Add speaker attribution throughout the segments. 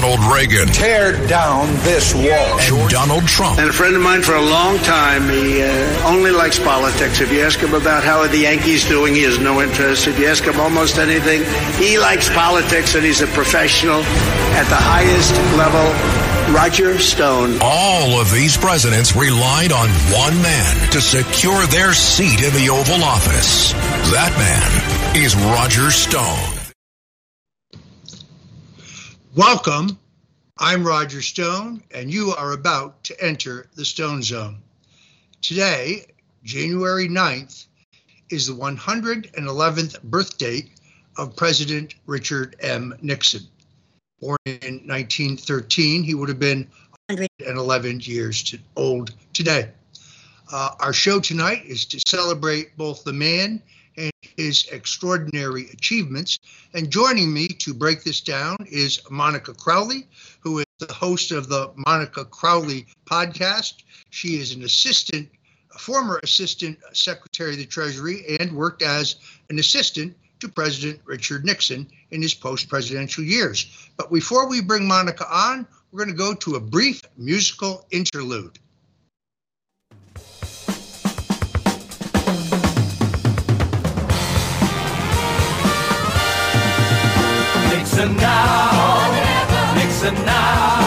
Speaker 1: Ronald Reagan.
Speaker 2: Tear down this wall.
Speaker 1: And Donald Trump.
Speaker 3: And a friend of mine for a long time, he uh, only likes politics. If you ask him about how are the Yankees doing, he has no interest. If you ask him almost anything, he likes politics and he's a professional at the highest level. Roger Stone.
Speaker 1: All of these presidents relied on one man to secure their seat in the Oval Office. That man is Roger Stone.
Speaker 4: Welcome. I'm Roger Stone, and you are about to enter the Stone Zone. Today, January 9th, is the 111th birth date of President Richard M. Nixon. Born in 1913, he would have been 111 years to old today. Uh, our show tonight is to celebrate both the man and his extraordinary achievements. And joining me to break this down is Monica Crowley, who is the host of the Monica Crowley podcast. She is an assistant, former assistant secretary of the Treasury, and worked as an assistant to President Richard Nixon in his post presidential years. But before we bring Monica on, we're going to go to a brief musical interlude.
Speaker 5: Nixon now. Nixon now.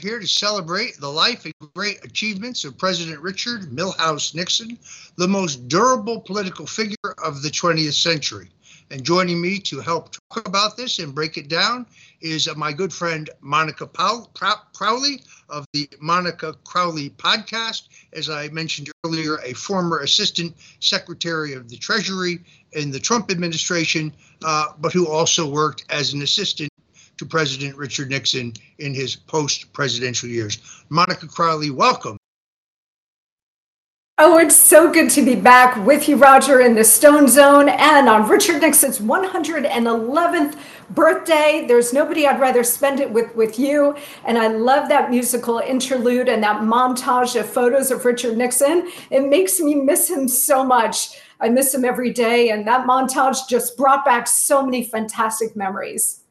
Speaker 4: Here to celebrate the life and great achievements of President Richard Milhous Nixon, the most durable political figure of the 20th century. And joining me to help talk about this and break it down is my good friend Monica Pow- Prow- Crowley of the Monica Crowley podcast. As I mentioned earlier, a former assistant secretary of the Treasury in the Trump administration, uh, but who also worked as an assistant to President Richard Nixon in his post presidential years. Monica Crowley, welcome.
Speaker 6: Oh, it's so good to be back with you, Roger, in the Stone Zone and on Richard Nixon's 111th birthday. There's nobody I'd rather spend it with with you. And I love that musical interlude and that montage of photos of Richard Nixon. It makes me miss him so much. I miss him every day. And that montage just brought back so many fantastic memories.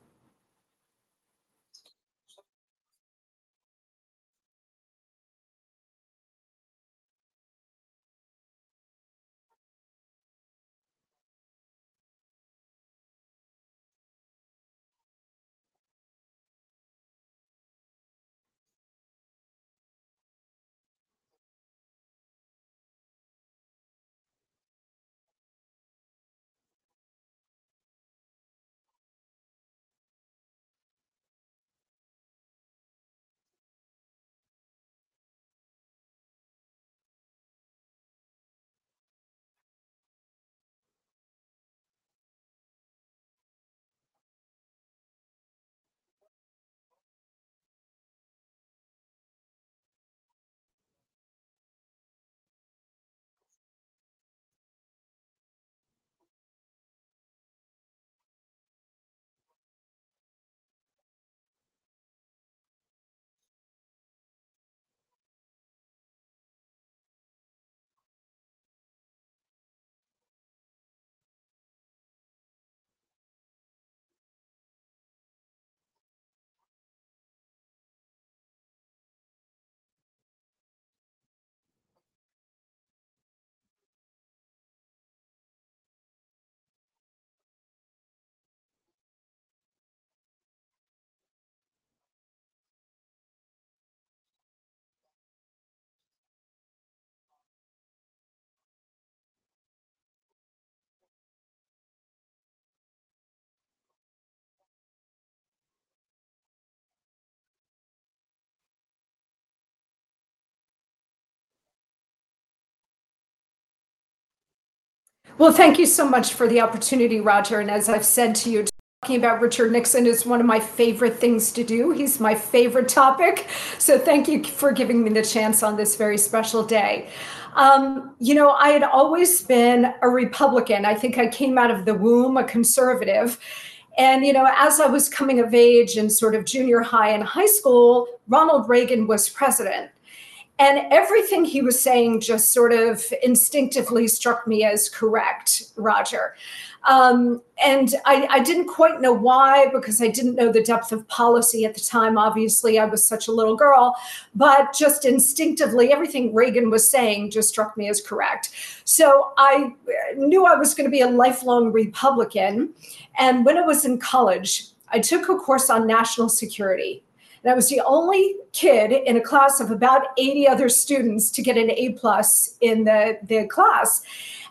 Speaker 6: Well, thank you so much for the opportunity, Roger. And as I've said to you, talking about Richard Nixon is one of my favorite things to do. He's my favorite topic. So thank you for giving me the chance on this very special day. Um, you know, I had always been a Republican. I think I came out of the womb a conservative. And, you know, as I was coming of age in sort of junior high and high school, Ronald Reagan was president. And everything he was saying just sort of instinctively struck me as correct, Roger. Um, and I, I, didn't quite know why because I didn't know the depth of policy at the time. Obviously, I was such a little girl, but just instinctively, everything Reagan was saying just struck me as correct. So I knew I was going to be a lifelong Republican. And when I was in college, I took a course on national security. And I was the only kid in a class of about 80 other students to get an A plus in the, the class.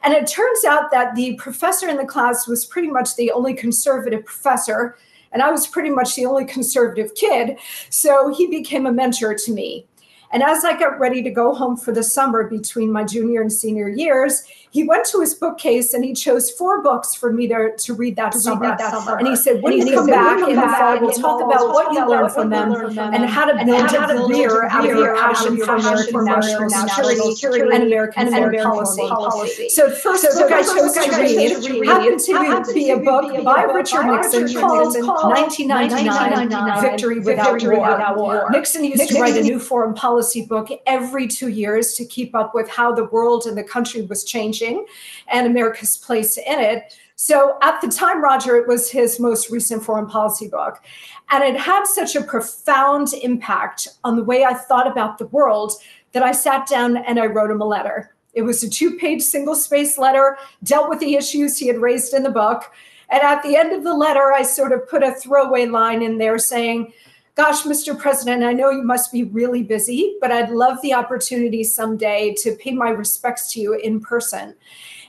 Speaker 6: And it turns out that the professor in the class was pretty much the only conservative professor. And I was pretty much the only conservative kid. So he became a mentor to me. And as I got ready to go home for the summer between my junior and senior years, he went to his bookcase and he chose four books for me to, to read that, to summer. Read that summer. And he said, when you come back in the fall, we'll talk about what you learned from them and how to build a career out of your passion for American national security and American foreign policy. So the first book I chose to read happened to be a book by Richard Nixon called 1999 Victory Without War. Nixon used to write a new foreign policy book every two years to keep up with how the world and the country was changing and America's place in it. So at the time, Roger, it was his most recent foreign policy book. And it had such a profound impact on the way I thought about the world that I sat down and I wrote him a letter. It was a two page single space letter, dealt with the issues he had raised in the book. And at the end of the letter, I sort of put a throwaway line in there saying, Gosh, Mr. President, I know you must be really busy, but I'd love the opportunity someday to pay my respects to you in person.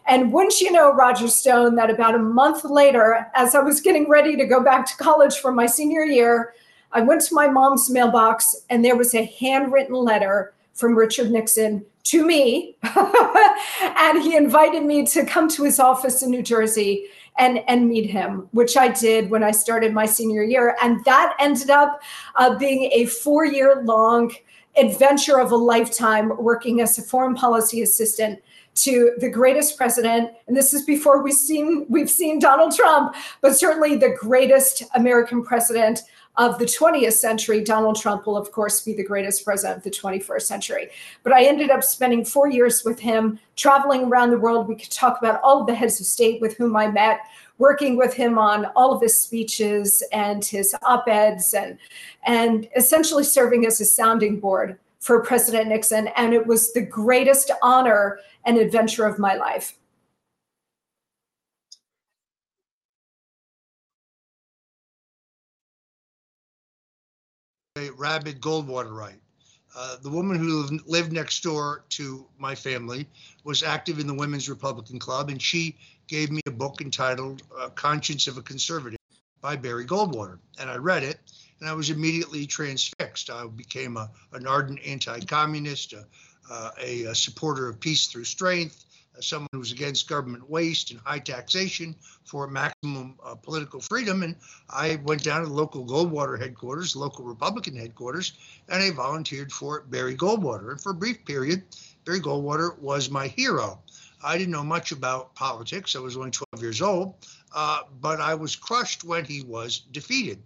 Speaker 6: And wouldn't you know, Roger Stone, that about a month later, as I was getting ready to go back to college for my senior year, I went to my mom's mailbox and there was a handwritten letter from Richard Nixon to me. and he invited me to come to his office in New Jersey and and meet him, which I did when I started my senior year, and that ended up uh, being a four year long adventure of a lifetime working as a foreign policy assistant to the greatest president. And this is before we've seen we've seen Donald Trump but certainly the greatest American president of the 20th century, Donald Trump will, of course, be the greatest president of the 21st century. But I ended up spending four years with him, traveling around the world. We could talk about all of the heads of state with whom I met, working with him on all of his speeches and his op eds, and, and essentially serving as a sounding board for President Nixon. And it was the greatest honor and adventure of my life.
Speaker 4: Rabid Goldwaterite. Uh, the woman who lived next door to my family was active in the Women's Republican Club, and she gave me a book entitled uh, Conscience of a Conservative by Barry Goldwater. And I read it, and I was immediately transfixed. I became a, an ardent anti communist, a, uh, a, a supporter of peace through strength, someone who was against government waste and high taxation for maximum uh, political freedom. And I went down to the local Goldwater headquarters, local Republican headquarters, and I volunteered for Barry Goldwater. And for a brief period, Barry Goldwater was my hero. I didn't know much about politics. I was only 12 years old, uh, but I was crushed when he was defeated.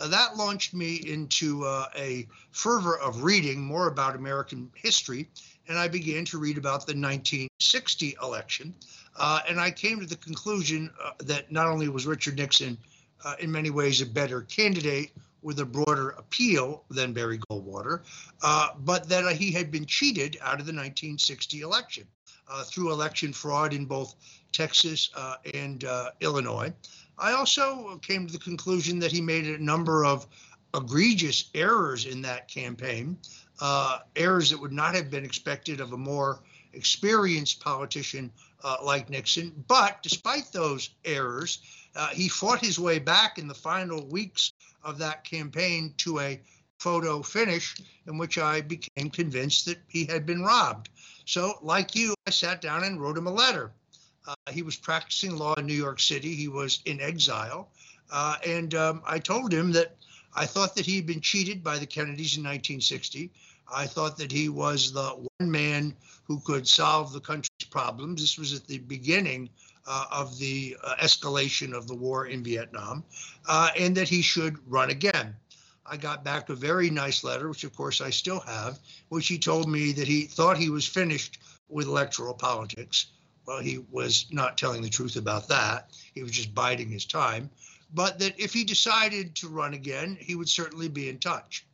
Speaker 4: Uh, that launched me into uh, a fervor of reading more about American history and I began to read about the 1960 election. Uh, and I came to the conclusion uh, that not only was Richard Nixon uh, in many ways a better candidate with a broader appeal than Barry Goldwater, uh, but that he had been cheated out of the 1960 election uh, through election fraud in both Texas uh, and Illinois. I also came to the conclusion that he made a number of egregious errors in that campaign uh, errors that would not have been expected of a more experienced politician uh, like Nixon. But despite those errors, uh, he fought his way back in the final weeks of that campaign to a photo finish in which I became convinced that he had been robbed. So, like you, I sat down and wrote him a letter. Uh, he was practicing law in New York City. He was in exile. Uh, and um, I told him that I thought that he had been cheated by the Kennedys in 1960. I thought that he was the one man who could solve the country's problems. This was at the beginning uh, of the uh, escalation of the war in Vietnam, uh, and that he should run again. I got back a very nice letter, which of course I still have, which he told me that he thought he was finished with electoral politics. Well, he was not telling the truth about that. He was just biding his time. But that if he decided to run again, he would certainly be in touch.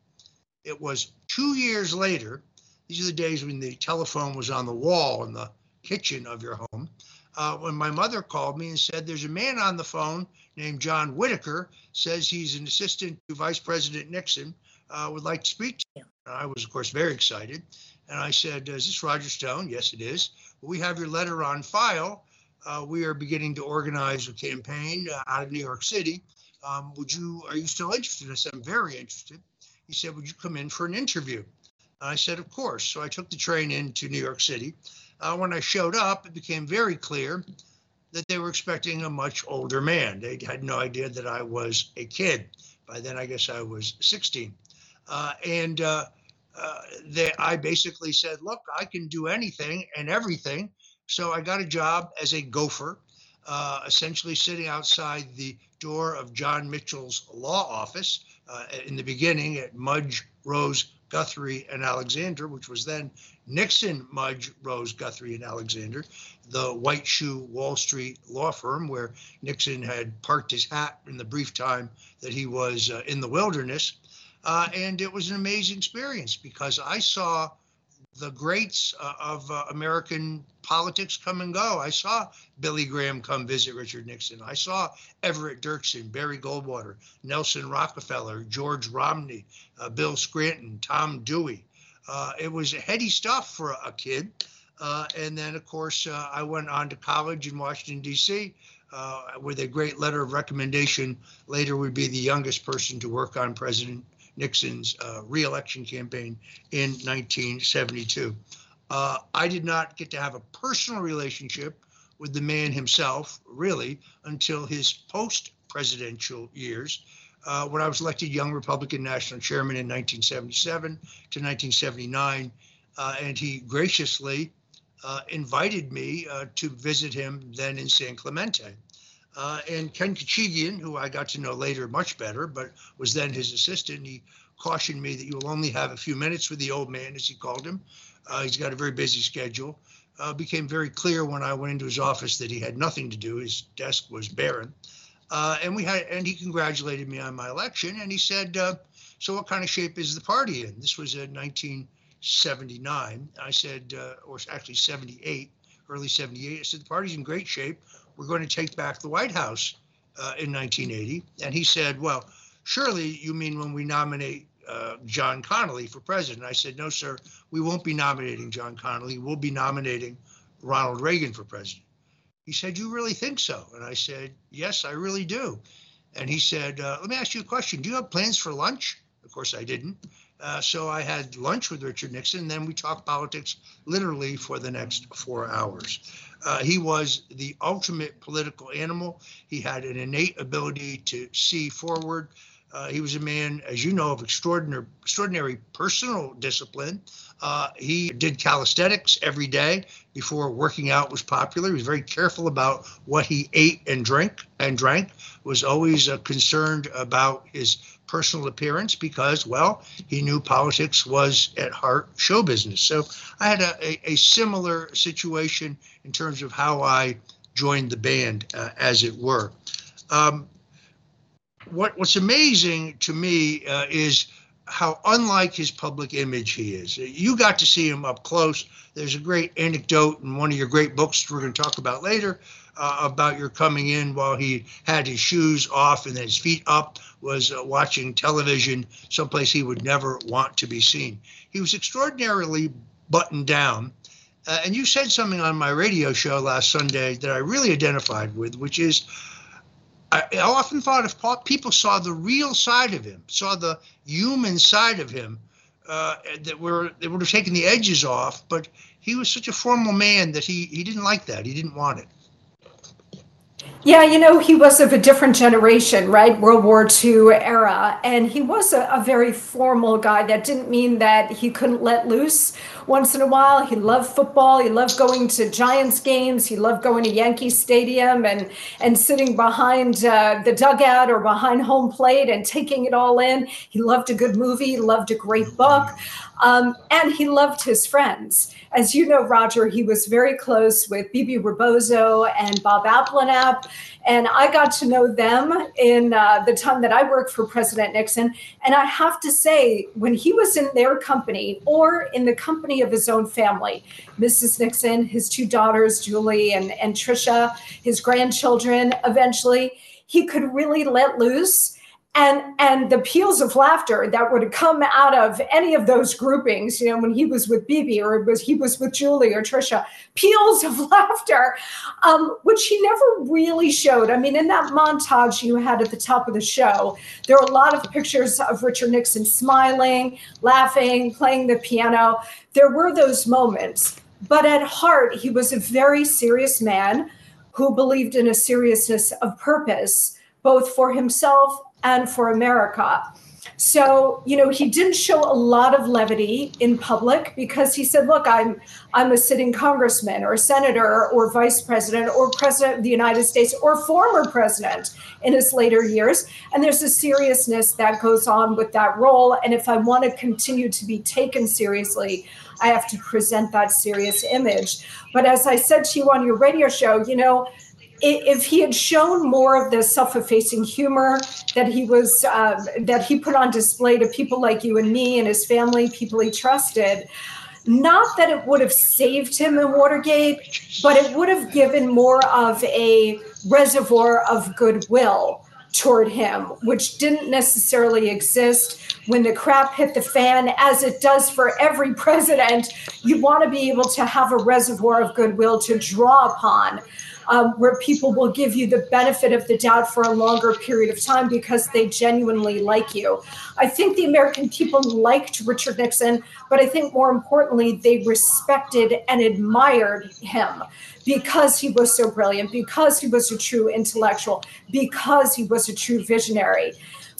Speaker 4: It was two years later. These are the days when the telephone was on the wall in the kitchen of your home. Uh, when my mother called me and said, There's a man on the phone named John Whitaker, says he's an assistant to Vice President Nixon, uh, would like to speak to you. I was, of course, very excited. And I said, Is this Roger Stone? Yes, it is. We have your letter on file. Uh, we are beginning to organize a campaign uh, out of New York City. Um, would you, are you still interested? I said, I'm very interested. He said, Would you come in for an interview? I said, Of course. So I took the train into New York City. Uh, when I showed up, it became very clear that they were expecting a much older man. They had no idea that I was a kid. By then, I guess I was 16. Uh, and uh, uh, they, I basically said, Look, I can do anything and everything. So I got a job as a gopher, uh, essentially sitting outside the door of John Mitchell's law office uh, in the beginning at Mudge, Rose, Guthrie, and Alexander, which was then Nixon, Mudge, Rose, Guthrie, and Alexander, the white shoe Wall Street law firm where Nixon had parked his hat in the brief time that he was uh, in the wilderness. Uh, and it was an amazing experience because I saw the greats uh, of uh, American politics come and go. I saw Billy Graham come visit Richard Nixon. I saw Everett Dirksen, Barry Goldwater, Nelson Rockefeller, George Romney, uh, Bill Scranton, Tom Dewey. Uh, it was heady stuff for a kid. Uh, and then, of course, uh, I went on to college in Washington, D.C. with a great letter of recommendation. Later, would be the youngest person to work on President Nixon's uh, reelection campaign in 1972. Uh, I did not get to have a personal relationship with the man himself, really, until his post presidential years. Uh, when I was elected young Republican national chairman in 1977 to 1979, uh, and he graciously uh, invited me uh, to visit him then in San Clemente. Uh, and Ken Khachigian, who I got to know later much better, but was then his assistant, he cautioned me that you will only have a few minutes with the old man, as he called him. Uh, he's got a very busy schedule. Uh, became very clear when I went into his office that he had nothing to do. His desk was barren. Uh, and we had, and he congratulated me on my election. And he said, uh, "So, what kind of shape is the party in?" This was in 1979. I said, uh, or actually 78, early 78. I said, "The party's in great shape we're going to take back the White House uh, in 1980. And he said, Well, surely you mean when we nominate uh, John Connally for president? I said, No, sir, we won't be nominating John Connally. We'll be nominating Ronald Reagan for president. He said, You really think so? And I said, Yes, I really do. And he said, uh, Let me ask you a question. Do you have plans for lunch? Of course, I didn't. Uh, so I had lunch with Richard Nixon, and then we talked politics literally for the next four hours. Uh, he was the ultimate political animal. He had an innate ability to see forward. Uh, he was a man, as you know, of extraordinary, extraordinary personal discipline. Uh, he did calisthenics every day before working out was popular. He was very careful about what he ate and drank and drank. Was always uh, concerned about his personal appearance because, well, he knew politics was at heart show business. So I had a, a, a similar situation in terms of how I joined the band, uh, as it were. Um, what What's amazing to me uh, is how unlike his public image he is. You got to see him up close. There's a great anecdote in one of your great books we're going to talk about later uh, about your coming in while he had his shoes off and his feet up, was uh, watching television someplace he would never want to be seen. He was extraordinarily buttoned down. Uh, and you said something on my radio show last Sunday that I really identified with, which is I, I often thought if people saw the real side of him, saw the human side of him, uh, that were they would have taken the edges off. But he was such a formal man that he he didn't like that. He didn't want it.
Speaker 6: Yeah, you know, he was of a different generation, right? World War II era. And he was a, a, very formal guy. That didn't mean that he couldn't let loose once in a while. He loved football. He loved going to Giants games. He loved going to Yankee Stadium and, and sitting behind uh, the dugout or behind home plate and taking it all in. He loved a good movie. Loved a great book. Um, and he loved his friends. As you know, Roger, he was very close with Bebe Rebozo and Bob Abplanalp. And I got to know them in uh, the time that I worked for President Nixon. And I have to say, when he was in their company or in the company of his own family, Mrs. Nixon, his two daughters, Julie and, and Tricia, his grandchildren, eventually, he could really let loose and and the peals of laughter that would come out of any of those groupings you know when he was with Bebe or was he was with Julie or Tricia peals of laughter um, which he never really showed. I mean in that montage you had at the top of the show there are a lot of pictures of Richard Nixon smiling laughing playing the piano. There were those moments but at heart he was a very serious man who believed in a seriousness of purpose both for himself and for America. So, you know, he didn't show a lot of levity in public because he said, look, I'm I'm a sitting congressman or senator or vice president or president of the United States or former president in his later years. And there's a seriousness that goes on with that role. And if I want to continue to be taken seriously, I have to present that serious image. But as I said to you on your radio show, you know, if he had shown more of the self-effacing humor that he was uh, that he put on display to people like you and me and his family, people he trusted, not that it would have saved him in Watergate, but it would have given more of a reservoir of goodwill toward him, which didn't necessarily exist when the crap hit the fan, as it does for every president. You want to be able to have a reservoir of goodwill to draw upon um, where people will give you the benefit of the doubt for a longer period of time because they genuinely like you. I think the American people liked Richard Nixon, but I think more importantly, they respected and admired him because he was so brilliant, because he was a true intellectual, because he was a true visionary.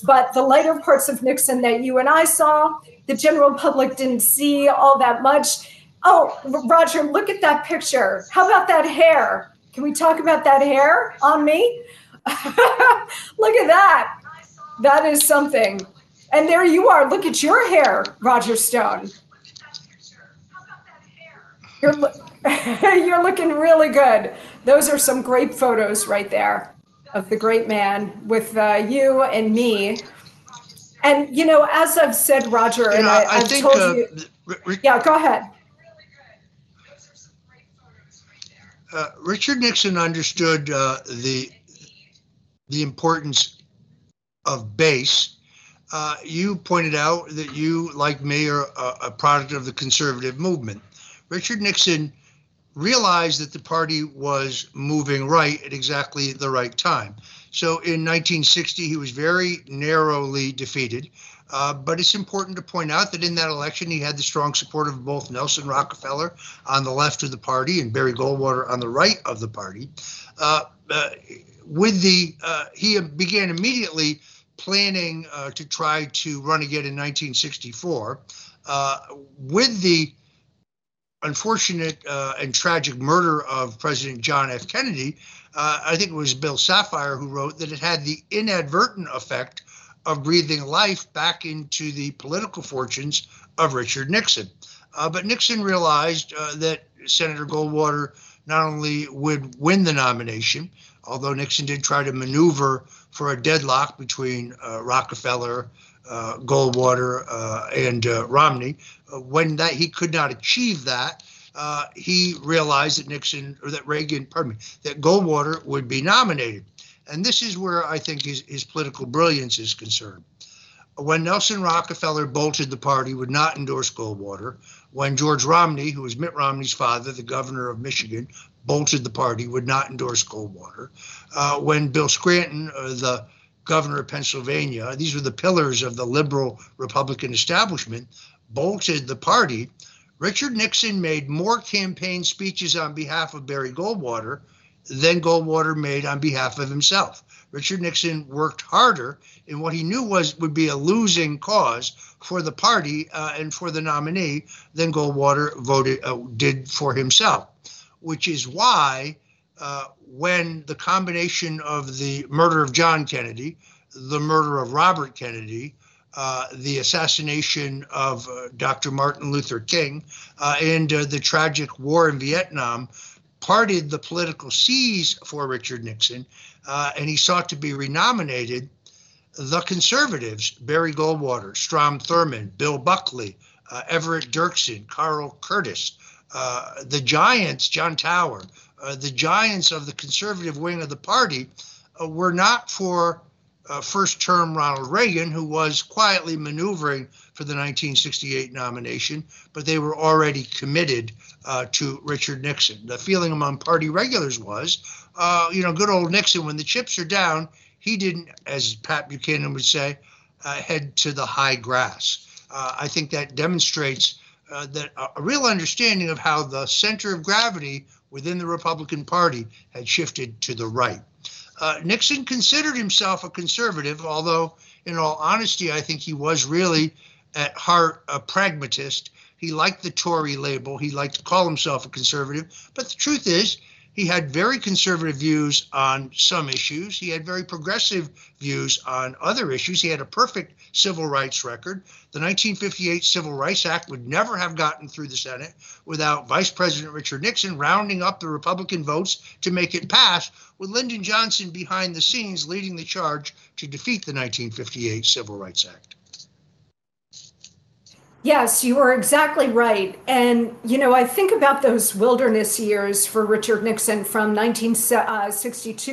Speaker 6: But the lighter parts of Nixon that you and I saw, the general public didn't see all that much. Oh, Roger, look at that picture. How about that hair? Can we talk about that hair on me? Look at that. That is something. And there you are. Look at your hair, Roger Stone. You're, you're looking really good. Those are some great photos right there of the great man with uh, you and me. And, you know, as I've said, Roger, and I, have told uh, you. yeah, go ahead.
Speaker 4: Uh, Richard Nixon understood uh, the the importance of base. Uh, you pointed out that you, like me, are a, a, product of the conservative movement. Richard Nixon realized that the party was moving right at exactly the right time. So in 1960, he was very narrowly defeated. Uh, but it's important to point out that in that election, he had the strong support of both Nelson Rockefeller on the left of the party and Barry Goldwater on the right of the party. Uh, uh, with the uh, he began immediately planning uh, to try to run again in 1964. Uh, with the unfortunate and tragic murder of President John F. Kennedy, I think it was Bill Safire who wrote that it had the inadvertent effect of breathing life back into the political fortunes of Richard Nixon. Uh, but Nixon realized uh, that Senator Goldwater not only would win the nomination, although Nixon did try to maneuver for a deadlock between uh, Rockefeller, uh, Goldwater, uh, and uh, Romney. when that he could not achieve that, he realized that Nixon or that Reagan, pardon me, that Goldwater would be nominated. And this is where I think his, his political brilliance is concerned. When Nelson Rockefeller bolted the party, would not endorse Goldwater. When George Romney, who was Mitt Romney's father, the governor of Michigan, bolted the party, would not endorse Goldwater. Uh, when Bill Scranton, uh, the governor of Pennsylvania, these were the pillars of the liberal Republican establishment, bolted the party. Richard Nixon made more campaign speeches on behalf of Barry Goldwater than Goldwater made on behalf of himself. Richard Nixon worked harder in what he knew was would be a losing cause for the party uh, and for the nominee than Goldwater voted uh, did for himself, which is why uh, when the combination of the murder of John Kennedy, the murder of Robert Kennedy, uh, the assassination of uh, Dr. Martin Luther King, uh, and the tragic war in Vietnam parted the political seas for Richard Nixon, uh, and he sought to be renominated. The conservatives, Barry Goldwater, Strom Thurmond, Bill Buckley, uh, Everett Dirksen, Carl Curtis, the giants, John Tower, the giants of the conservative wing of the party, were not for uh, first term Ronald Reagan, who was quietly maneuvering for the 1968 nomination, but they were already committed uh, to Richard Nixon. The feeling among party regulars was, uh, you know, good old Nixon, when the chips are down, he didn't, as Pat Buchanan would say, uh, head to the high grass. Uh, I think that demonstrates uh, that a real understanding of how the center of gravity within the Republican Party had shifted to the right. Uh, Nixon considered himself a conservative, although, in all honesty, I think he was really at heart a pragmatist. He liked the Tory label. He liked to call himself a conservative. But the truth is, he had very conservative views on some issues. He had very progressive views on other issues. He had a perfect civil rights record. The 1958 Civil Rights Act would never have gotten through the Senate without Vice President Richard Nixon rounding up the Republican votes to make it pass, with Lyndon Johnson behind the scenes leading the charge to defeat the 1958 Civil Rights Act.
Speaker 6: Yes, you are exactly right. And, you know, I think about those wilderness years for Richard Nixon from 1962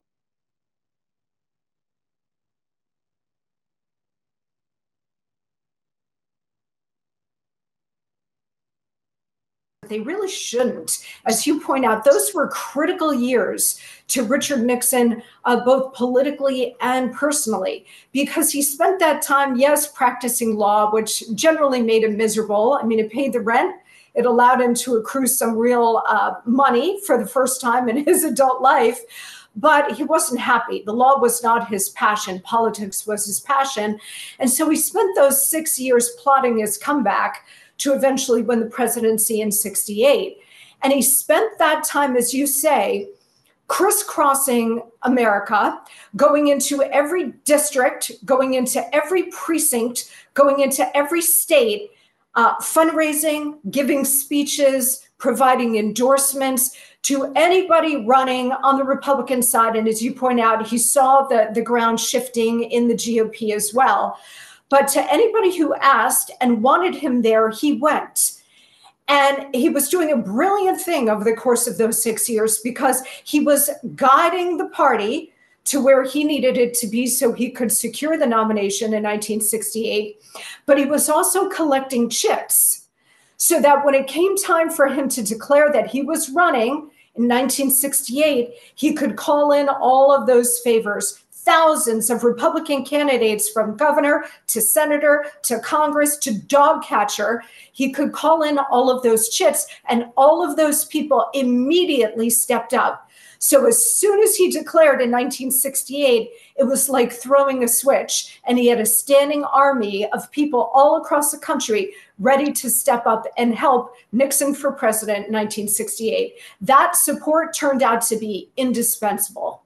Speaker 6: They really shouldn't. As you point out, those were critical years to Richard Nixon, uh, both politically and personally, because he spent that time, yes, practicing law, which generally made him miserable. I mean, it paid the rent. It allowed him to accrue some real uh, money for the first time in his adult life but he wasn't happy. The law was not his passion, politics was his passion. And so he spent those six years plotting his comeback to eventually win the presidency in 68. And he spent that time, as you say, crisscrossing America, going into every district, going into every precinct, going into every state, uh, fundraising, giving speeches, providing endorsements to anybody running on the Republican side. And as you point out, he saw the, the ground shifting in the GOP as well. But to anybody who asked and wanted him there, he went. And he was doing a brilliant thing over the course of those six years because he was guiding the party to where he needed it to be so he could secure the nomination in 1968. But he was also collecting chips so that when it came time for him to declare that he was running in 1968, he could call in all of those favors thousands of Republican candidates from governor to senator to Congress to dog catcher. He could call in all of those chits, and all of those people immediately stepped up. So as soon as he declared in 1968, it was like throwing a switch, and he had a standing army of people all across the country ready to step up and help Nixon for president in 1968. That support turned out to be indispensable.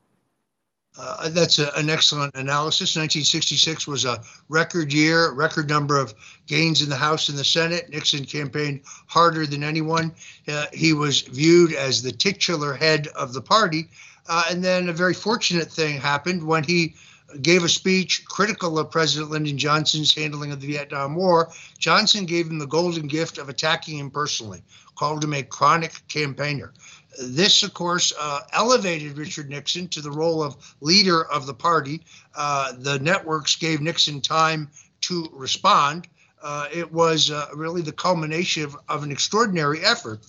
Speaker 4: Uh, that's a, an excellent analysis. 1966 was a record year, record number of gains in the House and the Senate. Nixon campaigned harder than anyone. Uh, he was viewed as the titular head of the party. Uh, and then a very fortunate thing happened when he gave a speech critical of President Lyndon Johnson's handling of the Vietnam War. Johnson gave him the golden gift of attacking him personally, called him a chronic campaigner. This, of course, uh, elevated Richard Nixon to the role of leader of the party. Uh, the networks gave Nixon time to respond. Uh, it was uh, really the culmination of, of, an extraordinary effort.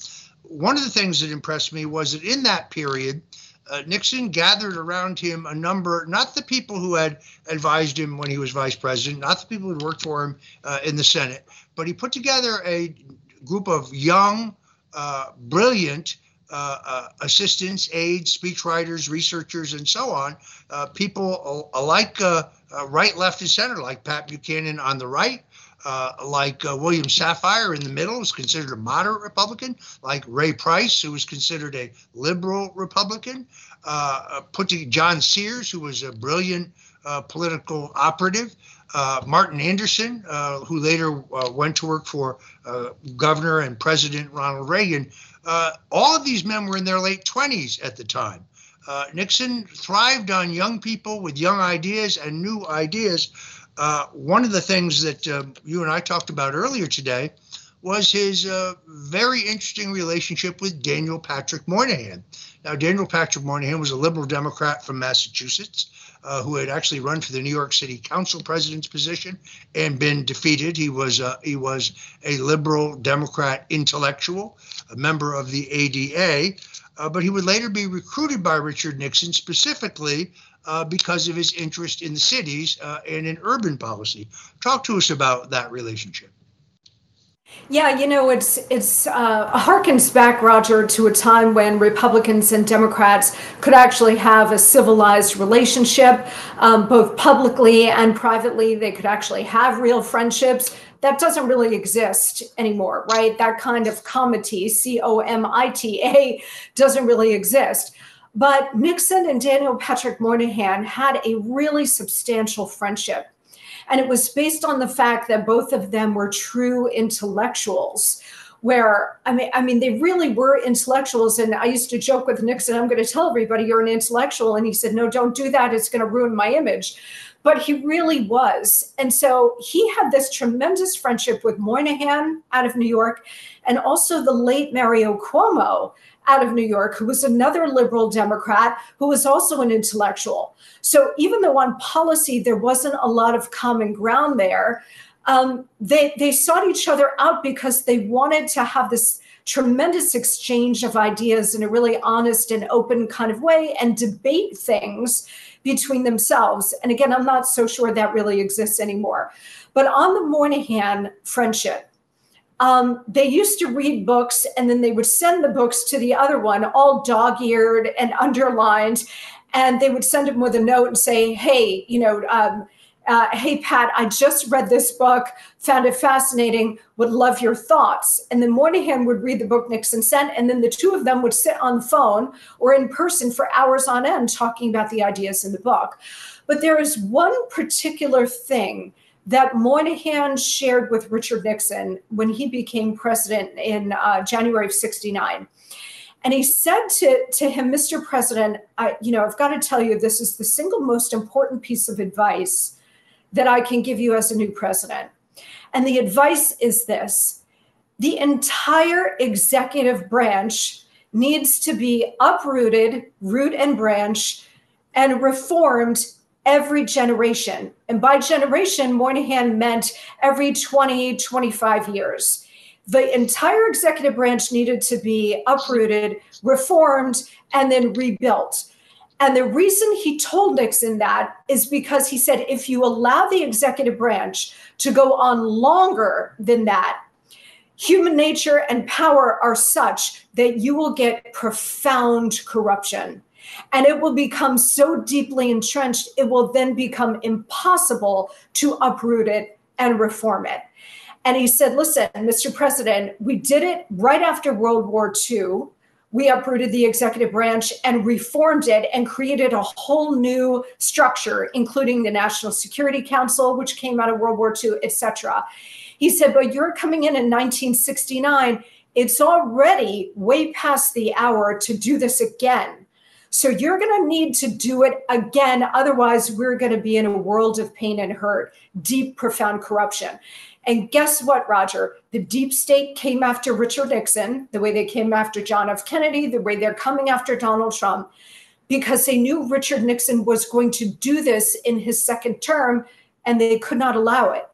Speaker 4: One of the things that impressed me was that in that period, uh, Nixon gathered around him a number, not the people who had advised him when he was vice president, not the people who worked for him uh, in the Senate, but he put together a group of young, brilliant, uh, uh, assistants, aides, speechwriters, researchers, and so on, uh, people alike uh, uh, right, left, and center, like Pat Buchanan on the right, uh, like William Safire in the middle, is considered a moderate Republican, like Ray Price, who was considered a liberal Republican, put to John Sears, who was a brilliant political operative. Uh, Martin Anderson, uh, who later uh, went to work for Governor and President Ronald Reagan, uh, all of these men were in their late 20s at the time. Uh, Nixon thrived on young people with young ideas and new ideas. Uh, one of the things that uh, you and I talked about earlier today was his uh, very interesting relationship with Daniel Patrick Moynihan. Now, Daniel Patrick Moynihan was a liberal Democrat from Massachusetts uh, who had actually run for the New York City Council president's position and been defeated. He was uh, he was a liberal Democrat intellectual, a member of the ADA, uh, but he would later be recruited by Richard Nixon specifically uh, because of his interest in the cities uh, and in urban policy. Talk to us about that relationship.
Speaker 6: Yeah, you know, it's it's uh, harkens back, Roger, to a time when Republicans and Democrats could actually have a civilized relationship, um, both publicly and privately. They could actually have real friendships. That doesn't really exist anymore, right? That kind of comity, C O M I T A, doesn't really exist. But Nixon and Daniel Patrick Moynihan had a really substantial friendship. And it was based on the fact that both of them were true intellectuals where I mean, I mean, they really were intellectuals. And I used to joke with Nixon, I'm going to tell everybody you're an intellectual. And he said, No, don't do that. It's going to ruin my image. But he really was. And so he had this tremendous friendship with Moynihan out of New York and also the late Mario Cuomo out of New York, who was another liberal Democrat who was also an intellectual. So even though on policy there wasn't a lot of common ground there, um, they they sought each other out because they wanted to have this tremendous exchange of ideas in a really honest and open kind of way and debate things between themselves. And again, I'm not so sure that really exists anymore. But on the Moynihan friendship, um, they used to read books and then they would send the books to the other one, all dog eared and underlined. And they would send him with a note and say, hey, you know, um, uh, hey, Pat, I just read this book, found it fascinating, would love your thoughts. And then Moynihan would read the book Nixon sent, and then the two of them would sit on the phone or in person for hours on end talking about the ideas in the book. But there is one particular thing that Moynihan shared with Richard Nixon when he became president in uh, January of 69. And he said to, to him, Mr. President, I, you know, I've got to tell you, this is the single most important piece of advice that I can give you as a new president. And the advice is this the entire executive branch needs to be uprooted, root and branch, and reformed every generation. And by generation, Moynihan meant every 20, 25 years. The entire executive branch needed to be uprooted, reformed, and then rebuilt. And the reason he told Nixon that is because he said if you allow the executive branch to go on longer than that, human nature and power are such that you will get profound corruption and it will become so deeply entrenched, it will then become impossible to uproot it and reform it. And he said, Listen, Mr. President, we did it right after World War II. We uprooted the executive branch and reformed it and created a whole new structure, including the National Security Council, which came out of World War II, et cetera. He said, But you're coming in in 1969. It's already way past the hour to do this again. So you're going to need to do it again. Otherwise, we're going to be in a world of pain and hurt, deep, profound corruption. And guess what, Roger? The deep state came after Richard Nixon, the way they came after John F. Kennedy, the way they're coming after Donald Trump, because they knew Richard Nixon was going to do this in his second term and they could not allow it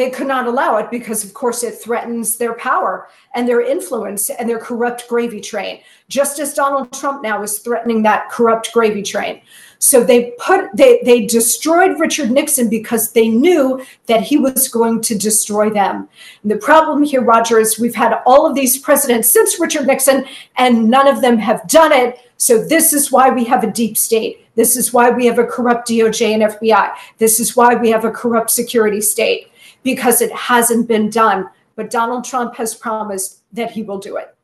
Speaker 6: they could not allow it because, of course, it threatens their power and their influence and their corrupt gravy train, just as Donald Trump now is threatening that corrupt gravy train. So they put they they destroyed Richard Nixon because they knew that he was going to destroy them. And the problem here, Roger, is we've had all of these presidents since Richard Nixon, and none of them have done it. So this is why we have a deep state. This is why we have a corrupt DOJ and FBI. This is why we have a corrupt security state because it hasn't been done. But Donald Trump has promised that he will do it.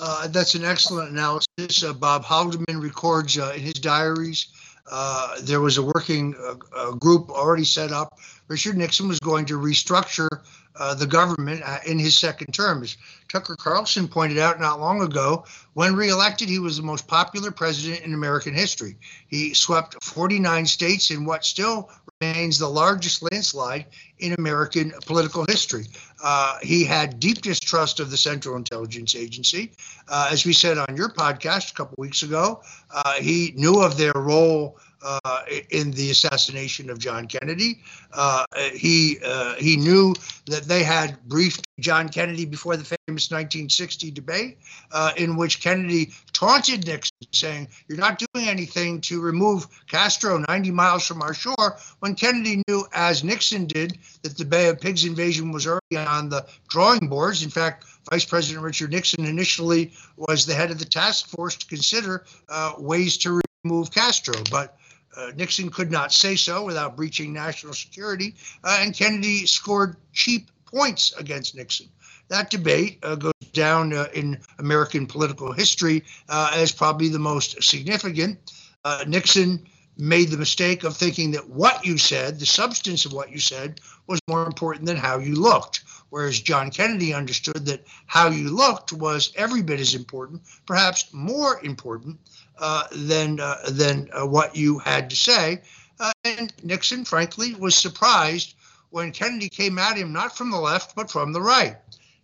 Speaker 4: Uh, that's an excellent analysis. Uh, Bob Haldeman records uh, in his diaries. Uh, there was a working uh, group already set up. Richard Nixon was going to restructure uh, the government in his second term. As Tucker Carlson pointed out not long ago, when reelected, he was the most popular president in American history. He swept 49 states in what still remains the largest landslide in American political history. Uh, he had deep distrust of the Central Intelligence Agency. Uh, as we said on your podcast a couple weeks ago, uh, he knew of their role uh, in the assassination of John Kennedy. Uh, he uh, he knew that they had briefed John Kennedy before the famous 1960 debate, uh, in which Kennedy taunted Nixon, saying, "You're not doing anything to remove Castro 90 miles from our shore." When Kennedy knew, as Nixon did, that the Bay of Pigs invasion was already on the drawing boards. In fact. Vice President Richard Nixon initially was the head of the task force to consider uh, ways to remove Castro, but uh, Nixon could not say so without breaching national security, uh, and Kennedy scored cheap points against Nixon. That debate uh, goes down uh, in American political history uh, as probably the most significant. Uh, Nixon made the mistake of thinking that what you said, the substance of what you said, was more important than how you looked. Whereas John Kennedy understood that how you looked was every bit as important, perhaps more important uh, than uh, than uh, what you had to say. Uh, and Nixon, frankly, was surprised when Kennedy came at him not from the left but from the right.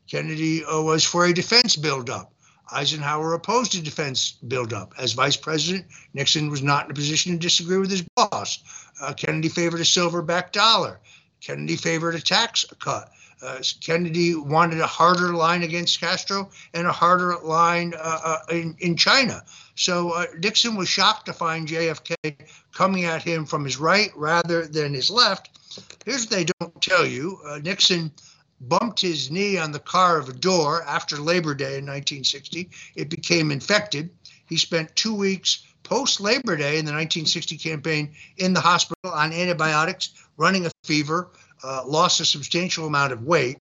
Speaker 4: Kennedy uh, was for a defense buildup. Eisenhower opposed a defense buildup. As vice president, Nixon was not in a position to disagree with his boss. Kennedy favored a silver-backed dollar. Kennedy favored a tax cut. Uh, Kennedy wanted a harder line against Castro and a harder line uh, uh, in, in China. So uh, Nixon was shocked to find JFK coming at him from his right rather than his left. Here's what they don't tell you uh, Nixon bumped his knee on the car of a door after Labor Day in 1960. It became infected. He spent two weeks post Labor Day in the 1960 campaign in the hospital on antibiotics, running a fever, uh, lost a substantial amount of weight.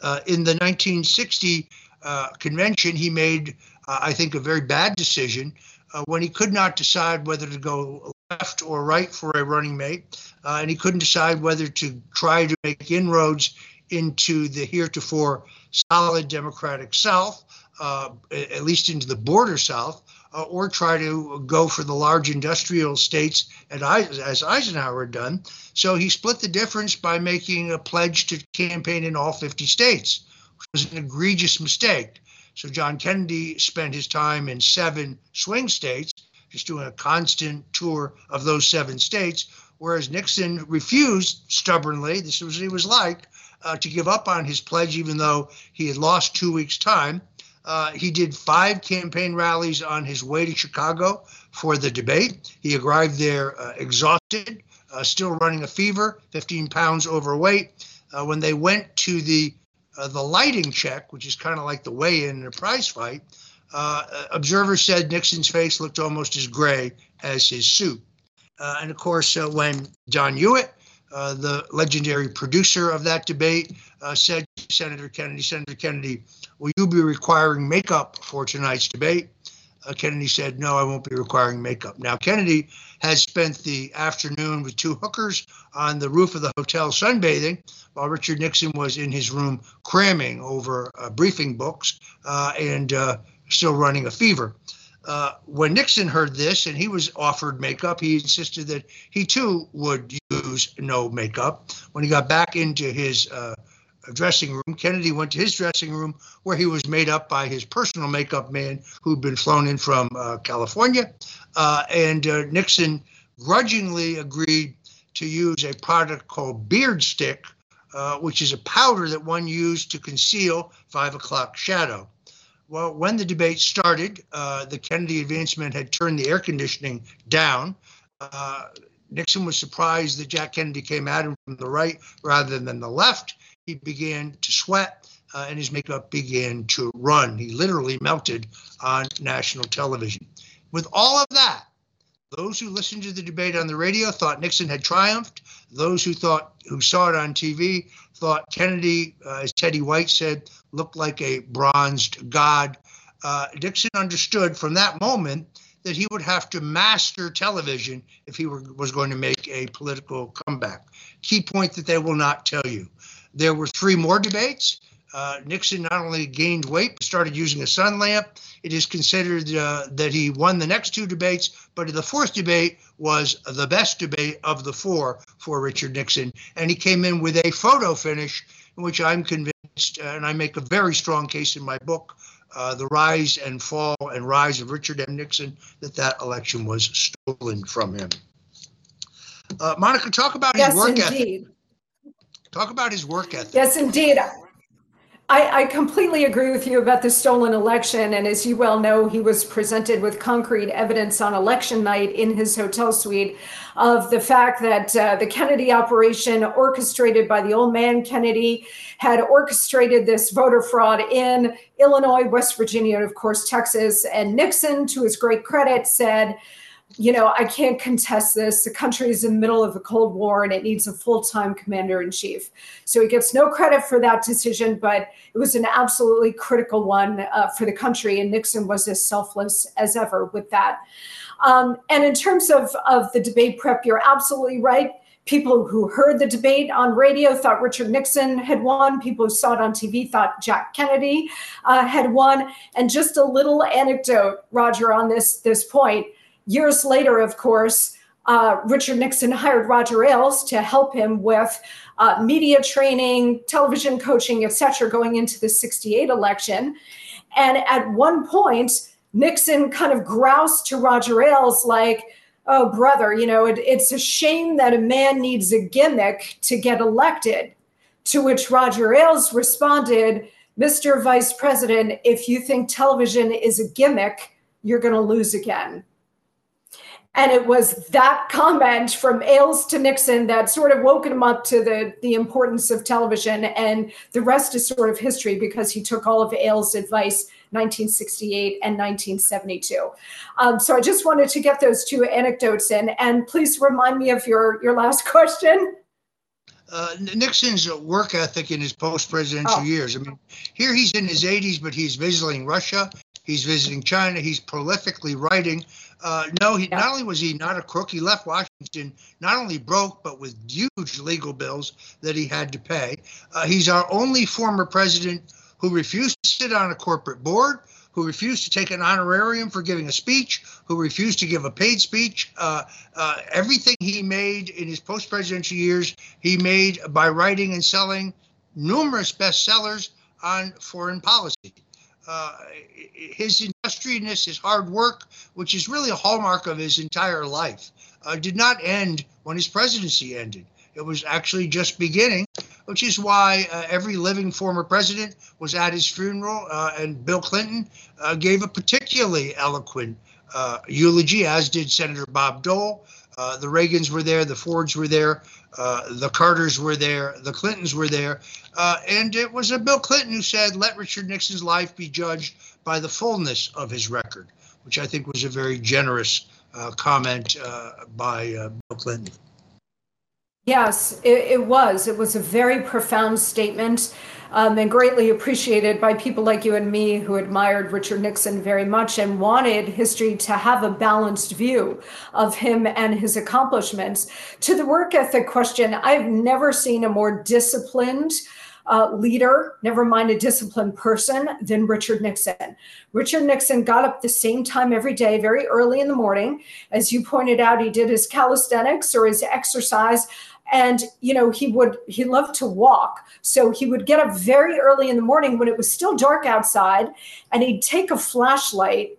Speaker 4: Uh, in the 1960 uh, convention, he made, uh, I think, a very bad decision uh, when he could not decide whether to go left or right for a running mate, uh, and he couldn't decide whether to try to make inroads into the heretofore solid Democratic South, at least into the border South, uh, or try to go for the large industrial states as Eisenhower had done. So he split the difference by making a pledge to campaign in all 50 states, which was an egregious mistake. So John Kennedy spent his time in seven swing states, just doing a constant tour of those seven states, whereas Nixon refused stubbornly, this was what he was like, uh, to give up on his pledge, even though he had lost two weeks' time. Uh, he did five campaign rallies on his way to Chicago for the debate. He arrived there uh, exhausted, uh, still running a fever, 15 pounds overweight. Uh, when they went to the uh, the lighting check, which is kind of like the weigh-in in a prize fight, uh, observers said Nixon's face looked almost as gray as his suit. Uh, and of course, uh, when John Hewitt, the legendary producer of that debate, said to Senator Kennedy, Senator Kennedy, Will you be requiring makeup for tonight's debate? Uh, Kennedy said, No, I won't be requiring makeup. Now, Kennedy has spent the afternoon with two hookers on the roof of the hotel sunbathing while Richard Nixon was in his room cramming over uh, briefing books uh, and uh, still running a fever. Uh, when Nixon heard this and he was offered makeup, he insisted that he too would use no makeup. When he got back into his uh, dressing room. Kennedy went to his dressing room where he was made up by his personal makeup man who'd been flown in from uh, California. Uh, and uh, Nixon grudgingly agreed to use a product called Beard Stick, uh, which is a powder that one used to conceal five o'clock shadow. Well, when the debate started, uh, the Kennedy advancement had turned the air conditioning down. Uh, Nixon was surprised that Jack Kennedy came at him from the right rather than the left. He began to sweat uh, and his makeup began to run. He literally melted on national television. With all of that, those who listened to the debate on the radio thought Nixon had triumphed. Those who thought who saw it on TV thought Kennedy, uh, as Teddy White said, looked like a bronzed god. Uh, Nixon understood from that moment that he would have to master television if he were, was going to make a political comeback. Key point that they will not tell you. There were three more debates. Uh, Nixon not only gained weight, but started using a sun lamp. It is considered uh, that he won the next two debates, but the fourth debate was the best debate of the four for Richard Nixon. And he came in with a photo finish, in which I'm convinced, and I make a very strong case in my book, uh, The Rise and Fall and Rise of Richard M. Nixon, that that election was stolen from him. Uh, Monica, talk about
Speaker 6: Yes,
Speaker 4: his work
Speaker 6: indeed.
Speaker 4: ethic. Talk about his work ethic.
Speaker 6: Yes, indeed. I, I completely agree with you about the stolen election. And as you well know, he was presented with concrete evidence on election night in his hotel suite of the fact that uh, the Kennedy operation, orchestrated by the old man Kennedy, had orchestrated this voter fraud in Illinois, West Virginia, and of course, Texas. And Nixon, to his great credit, said, you know, I can't contest this. The country is in the middle of a Cold War and it needs a full time commander in chief. So he gets no credit for that decision, but it was an absolutely critical one uh, for the country. And Nixon was as selfless as ever with that. Um, and in terms of, of the debate prep, you're absolutely right. People who heard the debate on radio thought Richard Nixon had won. People who saw it on TV thought Jack Kennedy uh, had won. And just a little anecdote, Roger, on this, this point Years later, of course, uh, Richard Nixon hired Roger Ailes to help him with uh, media training, television coaching, et cetera, going into the 68 election. And at one point, Nixon kind of groused to Roger Ailes, like, oh, brother, you know, it, it's a shame that a man needs a gimmick to get elected. To which Roger Ailes responded, Mr. Vice President, if you think television is a gimmick, you're going to lose again. And it was that comment from Ailes to Nixon that sort of woken him up to the, the importance of television. And the rest is sort of history because he took all of Ailes' advice 1968 and 1972. Um, so I just wanted to get those two anecdotes in. And please remind me of your, your last question.
Speaker 4: Uh, Nixon's work ethic in his post-presidential
Speaker 6: Oh.
Speaker 4: years. I mean, here he's in his 80s, but he's visiting Russia. He's visiting China. He's prolifically writing. Uh, no, he
Speaker 6: Yeah.
Speaker 4: not only was he not a crook, he left Washington not only broke, but with huge legal bills that he had to pay. Uh, he's our only former president who refused to sit on a corporate board, who refused to take an honorarium for giving a speech, who refused to give a paid speech. Uh, uh, everything he made in his post presidential years, he made by writing and selling numerous bestsellers on foreign policy. Uh, his industriousness, his hard work, which is really a hallmark of his entire life, uh, did not end when his presidency ended. It was actually just beginning, which is why uh, every living former president was at his funeral, uh, and Bill Clinton uh, gave a particularly eloquent uh, eulogy, as did Senator Bob Dole. Uh, the Reagans were there, the Fords were there, uh, the Carters were there, the Clintons were there. Uh, and it was a Bill Clinton who said, let Richard Nixon's life be judged by the fullness of his record, which I think was a very generous uh, comment uh, by Bill Clinton.
Speaker 6: Yes, it, it was. It was a very profound statement um, and greatly appreciated by people like you and me who admired Richard Nixon very much and wanted history to have a balanced view of him and his accomplishments. To the work ethic question, I've never seen a more disciplined uh, leader, never mind a disciplined person, than Richard Nixon. Richard Nixon got up the same time every day, very early in the morning. As you pointed out, he did his calisthenics or his exercise and you know he would he loved to walk. So he would get up very early in the morning when it was still dark outside and he'd take a flashlight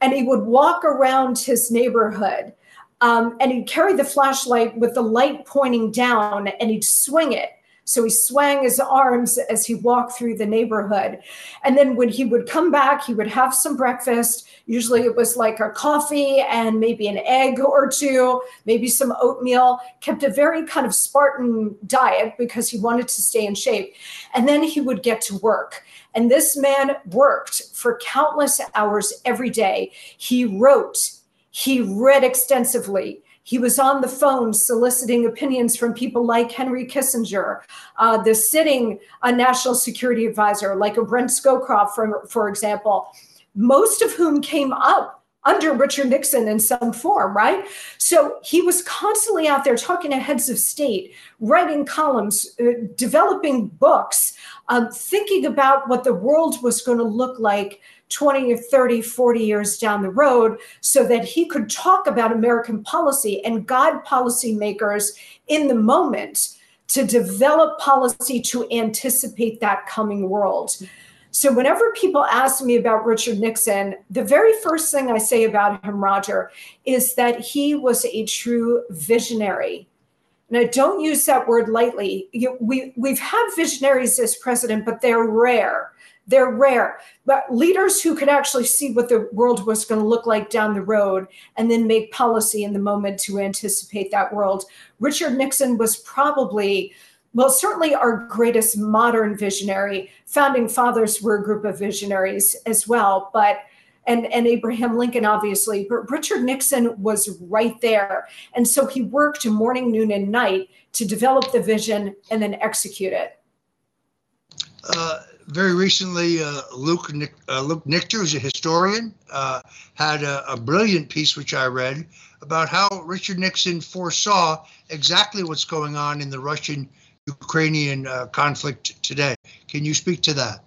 Speaker 6: and he would walk around his neighborhood um, and he'd carry the flashlight with the light pointing down and he'd swing it So he swung his arms as he walked through the neighborhood. And then when he would come back, he would have some breakfast. Usually it was like a coffee and maybe an egg or two, maybe some oatmeal, kept a very kind of Spartan diet because he wanted to stay in shape. And then he would get to work. And this man worked for countless hours every day. He wrote, he read extensively. He was on the phone soliciting opinions from people like Henry Kissinger, uh, the sitting uh, national security advisor, like a Brent Scowcroft, for, for example, most of whom came up under Richard Nixon in some form, right? So he was constantly out there talking to heads of state, writing columns, uh, developing books, um, thinking about what the world was going to look like 20 or 30, 40 years down the road so that he could talk about American policy and guide policymakers in the moment to develop policy to anticipate that coming world. So, whenever people ask me about Richard Nixon, the very first thing I say about him, Roger, is that he was a true visionary. And I don't use that word lightly. We, we've had visionaries as president, but they're rare. They're rare, but leaders who could actually see what the world was going to look like down the road and then make policy in the moment to anticipate that world. Richard Nixon was probably, well, certainly our greatest modern visionary. Founding fathers were a group of visionaries as well, but and, and Abraham Lincoln, obviously, but Richard Nixon was right there. And so he worked morning, noon, and night to develop the vision and then execute it.
Speaker 4: Uh, very recently, uh, Luke uh, Luke Nichter, who's a historian, uh, had a, a, brilliant piece which I read about how Richard Nixon foresaw exactly what's going on in the Russian-Ukrainian uh, conflict today. Can you speak to that?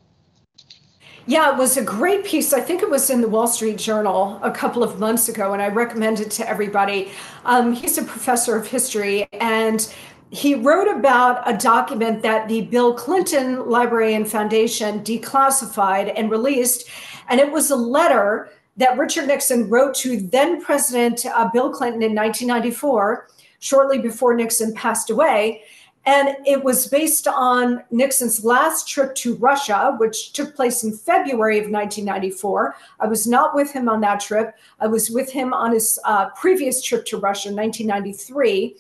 Speaker 6: Yeah, it was a great piece. I think it was in the Wall Street Journal a couple of months ago, and I recommend it to everybody. Um, he's a professor of history, and he wrote about a document that the Bill Clinton Library and Foundation declassified and released. And it was a letter that Richard Nixon wrote to then President uh, Bill Clinton in 1994, shortly before Nixon passed away. And it was based on Nixon's last trip to Russia, which took place in February of 1994. I was not with him on that trip. I was with him on his uh, previous trip to Russia in 1993.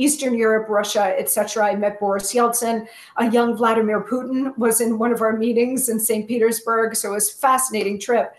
Speaker 6: Eastern Europe, Russia, etc. I met Boris Yeltsin. A young Vladimir Putin was in one of our meetings in St. Petersburg, so it was a fascinating trip.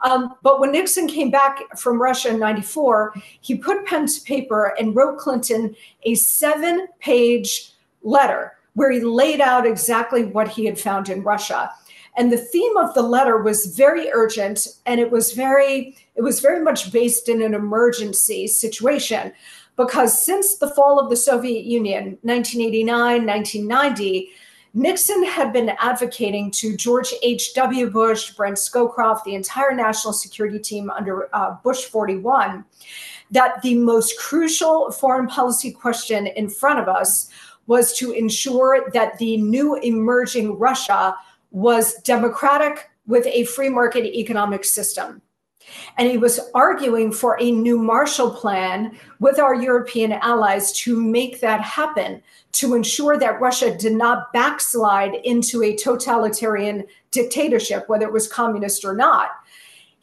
Speaker 6: Um, but when Nixon came back from Russia in 94, he put pen to paper and wrote Clinton a seven page letter where he laid out exactly what he had found in Russia. And the theme of the letter was very urgent and it was very it was very much based in an emergency situation because since the fall of the Soviet Union, 1989, 1990, Nixon had been advocating to George H.W. Bush, Brent Scowcroft, the entire national security team under uh, Bush 41, that the most crucial foreign policy question in front of us was to ensure that the new emerging Russia was democratic with a free market economic system. And he was arguing for a new Marshall Plan with our European allies to make that happen, to ensure that Russia did not backslide into a totalitarian dictatorship, whether it was communist or not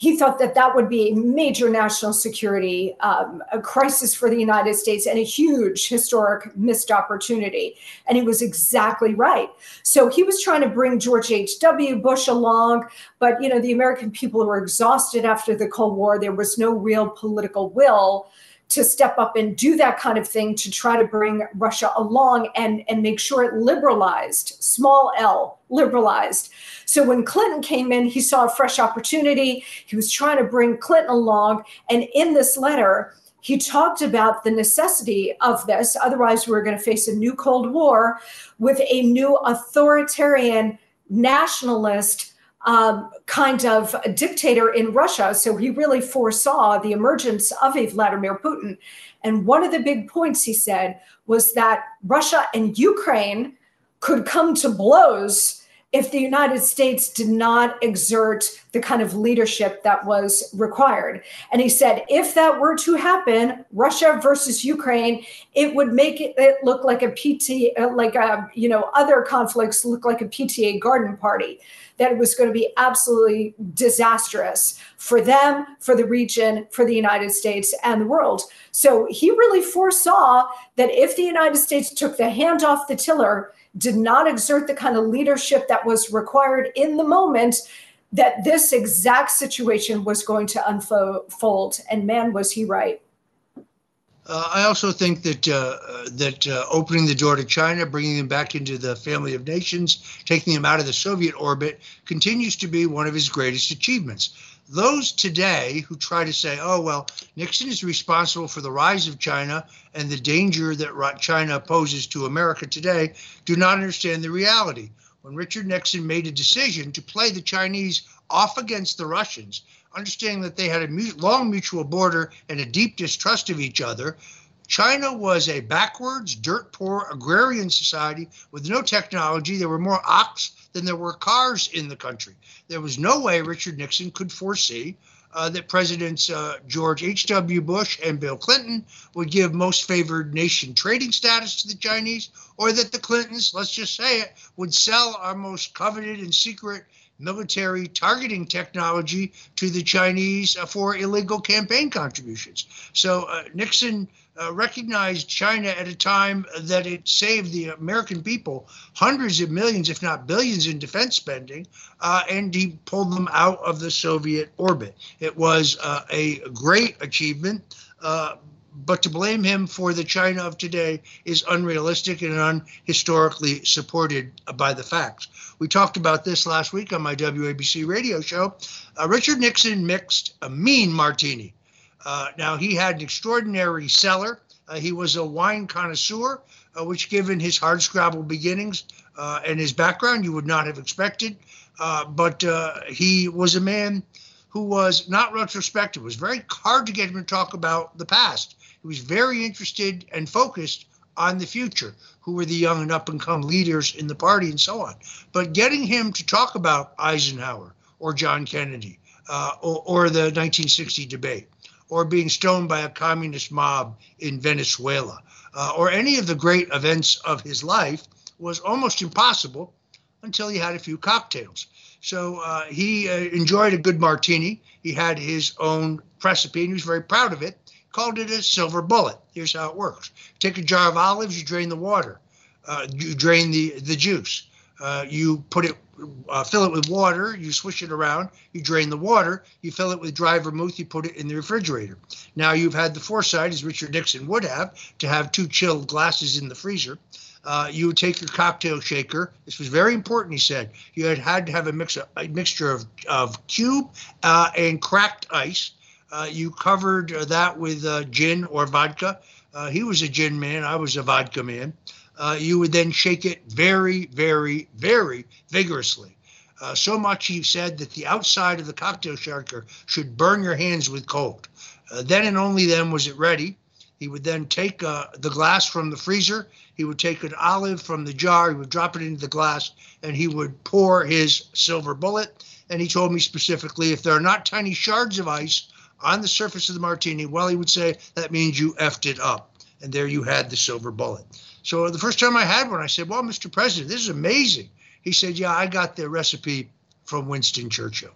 Speaker 6: he thought that that would be a major national security um, a crisis for the United States and a huge historic missed opportunity. And he was exactly right. So he was trying to bring George H.W. Bush along, but you know the American people were exhausted after the Cold War. There was no real political will to step up and do that kind of thing to try to bring Russia along and, and make sure it liberalized, small L, liberalized. So when Clinton came in, he saw a fresh opportunity. He was trying to bring Clinton along. And in this letter, he talked about the necessity of this. Otherwise, we we're going to face a new Cold War with a new authoritarian nationalist um, kind of dictator in Russia. So he really foresaw the emergence of a Vladimir Putin. And one of the big points he said was that Russia and Ukraine could come to blows if the United States did not exert the kind of leadership that was required. And he said, if that were to happen, Russia versus Ukraine, it would make it, look like a PT, uh, like a, you know, other conflicts look like a PTA garden party. That it was going to be absolutely disastrous for them, for the region, for the United States, and the world. So he really foresaw that if the United States took the hand off the tiller, did not exert the kind of leadership that was required in the moment that this exact situation was going to unfold. And man, was he right.
Speaker 4: Uh, I also think that uh, that uh, opening the door to China, bringing them back into the family of nations, taking them out of the Soviet orbit, continues to be one of his greatest achievements those today who try to say, oh, well, Nixon is responsible for the rise of China and the danger that China poses to America today do not understand the reality. When Richard Nixon made a decision to play the Chinese off against the Russians, understanding that they had a long mutual border and a deep distrust of each other, China was a backwards, dirt poor agrarian society with no technology. There were more ox than there were cars in the country. There was no way Richard Nixon could foresee uh, that Presidents uh, George H.W. Bush and Bill Clinton would give most favored nation trading status to the Chinese, or that the Clintons, let's just say it, would sell our most coveted and secret military targeting technology to the Chinese uh, for illegal campaign contributions. So uh, Nixon uh, recognized China at a time that it saved the American people hundreds of millions, if not billions, in defense spending, uh, and he pulled them out of the Soviet orbit. It was uh, a great achievement. Uh, but to blame him for the China of today is unrealistic and unhistorically supported by the facts. We talked about this last week on my WABC radio show. Uh, Richard Nixon mixed a mean martini uh, now, he had an extraordinary cellar. Uh, he was a wine connoisseur, uh, which, given his hardscrabble beginnings uh, and his background, you would not have expected. Uh, but uh, he was a man who was not retrospective. It was very hard to get him to talk about the past. He was very interested and focused on the future, who were the young and up and come leaders in the party and so on. But getting him to talk about Eisenhower or John Kennedy or, or the 1960 debate or being stoned by a communist mob in Venezuela, uh, or any of the great events of his life was almost impossible until he had a few cocktails. So uh, he uh, enjoyed a good martini. He had his own recipe and he was very proud of it. Called it a silver bullet. Here's how it works: take a jar of olives, you drain the water, uh, you drain the the juice. Uh, you put it, uh, fill it with water, you swish it around, you drain the water, you fill it with dry vermouth, you put it in the refrigerator. Now you've had the foresight, as Richard Nixon would have, to have two chilled glasses in the freezer. Uh, you would take your cocktail shaker. This was very important, he said. You had had to have a, mix, a mixture of, of cube uh, and cracked ice. Uh, you covered that with uh, gin or vodka. he was a gin man, I was a vodka man uh, you would then shake it very, very, very vigorously. Uh, so much he said that the outside of the cocktail shaker should burn your hands with cold. Uh, then and only then was it ready. He would then take uh, the glass from the freezer. He would take an olive from the jar. He would drop it into the glass and he would pour his silver bullet. And he told me specifically if there are not tiny shards of ice on the surface of the martini, well, he would say that means you effed it up. And there you had the silver bullet. So the first time I had one, I said, Well, Mr. President, this is amazing. He said, Yeah, I got the recipe from Winston Churchill.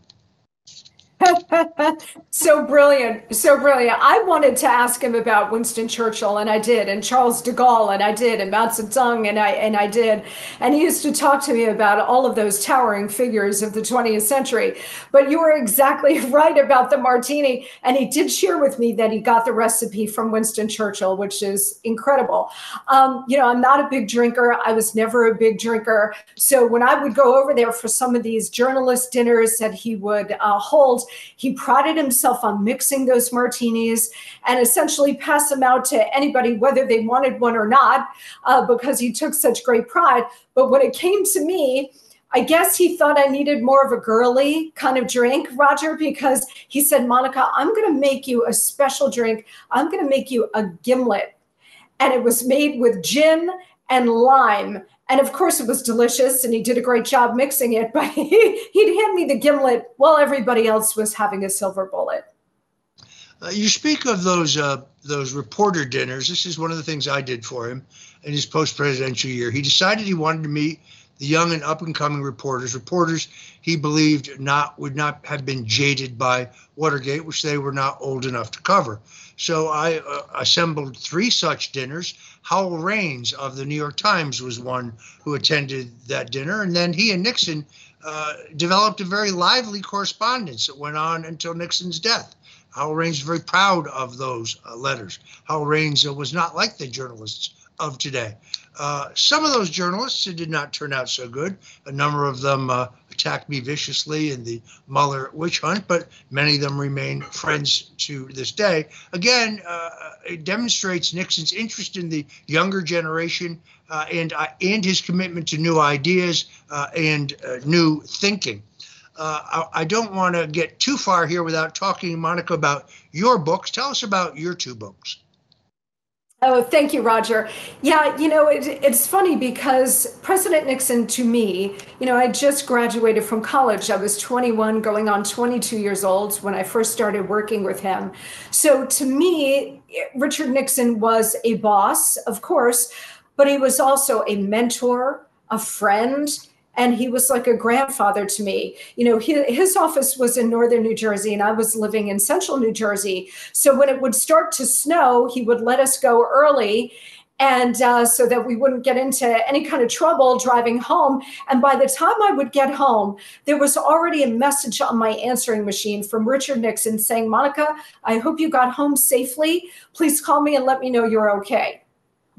Speaker 6: so brilliant, so brilliant. I wanted to ask him about Winston Churchill, and I did, and Charles de Gaulle, and I did, and Mao Zedong, and I and I did. And he used to talk to me about all of those towering figures of the 20th century. But you were exactly right about the martini, and he did share with me that he got the recipe from Winston Churchill, which is incredible. Um, you know, I'm not a big drinker. I was never a big drinker, so when I would go over there for some of these journalist dinners that he would uh, hold he prided himself on mixing those martinis and essentially pass them out to anybody, whether they wanted one or not, uh, because he took such great pride. But when it came to me, I guess he thought I needed more of a girly kind of drink, Roger, because he said, Monica, I'm going to make you a special drink. I'm going to make you a gimlet. and it was made with gin and lime. And of course, it was delicious, and he did a great job mixing it. But he, he'd hand me the gimlet while everybody else was having a silver bullet.
Speaker 4: Uh, you speak of those uh, those reporter dinners. This is one of the things I did for him in his post presidential year. He decided he wanted to meet the young and up and coming reporters, reporters he believed not would not have been jaded by Watergate, which they were not old enough to cover. So I uh, assembled three such dinners. Howell Raines of the New York Times was one who attended that dinner, and then he and Nixon uh, developed a very lively correspondence that went on until Nixon's death. Howell Raines is very proud of those uh, letters. Howell Raines uh, was not like the journalists of today. Uh, some of those journalists it did not turn out so good. A number of them uh, attacked me viciously in the Mueller witch hunt, but many of them remain friends to this day. Again, uh, it demonstrates Nixon's interest in the younger generation uh, and uh, and his commitment to new ideas and new thinking. I, I don't want to get too far here without talking, Monica, about your books. Tell us about your two books.
Speaker 6: Oh, thank you, Roger. Yeah, you know, it, it's funny because President Nixon, to me, you know, I just graduated from college. I was 21, going on 22 years old when I first started working with him. So to me, Richard Nixon was a boss, of course, but he was also a mentor, a friend, and he was like a grandfather to me. You know, his, his office was in northern New Jersey, and I was living in central New Jersey. So when it would start to snow, he would let us go early and uh, so that we wouldn't get into any kind of trouble driving home. And by the time I would get home, there was already a message on my answering machine from Richard Nixon saying, Monica, I hope you got home safely. Please call me and let me know you're okay.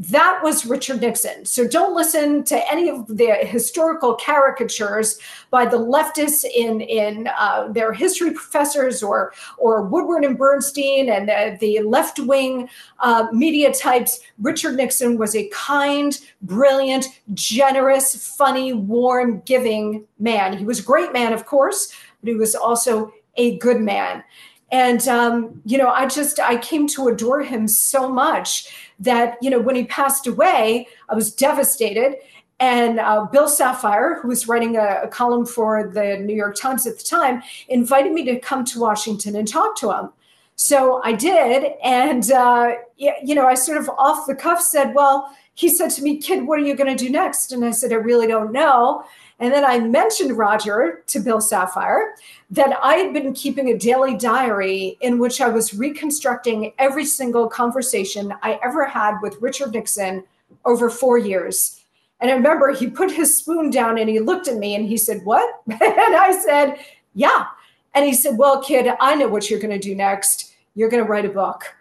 Speaker 6: That was Richard Nixon. So don't listen to any of the historical caricatures by the leftists in in uh, their history professors or or Woodward and Bernstein and the, the left wing uh, media types. Richard Nixon was a kind, brilliant, generous, funny, warm, giving man. He was a great man, of course, but he was also a good man. And um, you know, I just I came to adore him so much that, you know, when he passed away, I was devastated. And uh, Bill Safire, who was writing a, a, column for the New York Times at the time, invited me to come to Washington and talk to him. So I did. And, uh, you know, I sort of off the cuff said, Well, he said to me, Kid, what are you going to do next? And I said, I really don't know. And then I mentioned Roger to Bill Safire that I had been keeping a daily diary in which I was reconstructing every single conversation I ever had with Richard Nixon over four years. And I remember he put his spoon down and he looked at me and he said, What? and I said, Yeah. And he said, Well, kid, I know what you're going to do next. You're going to write a book.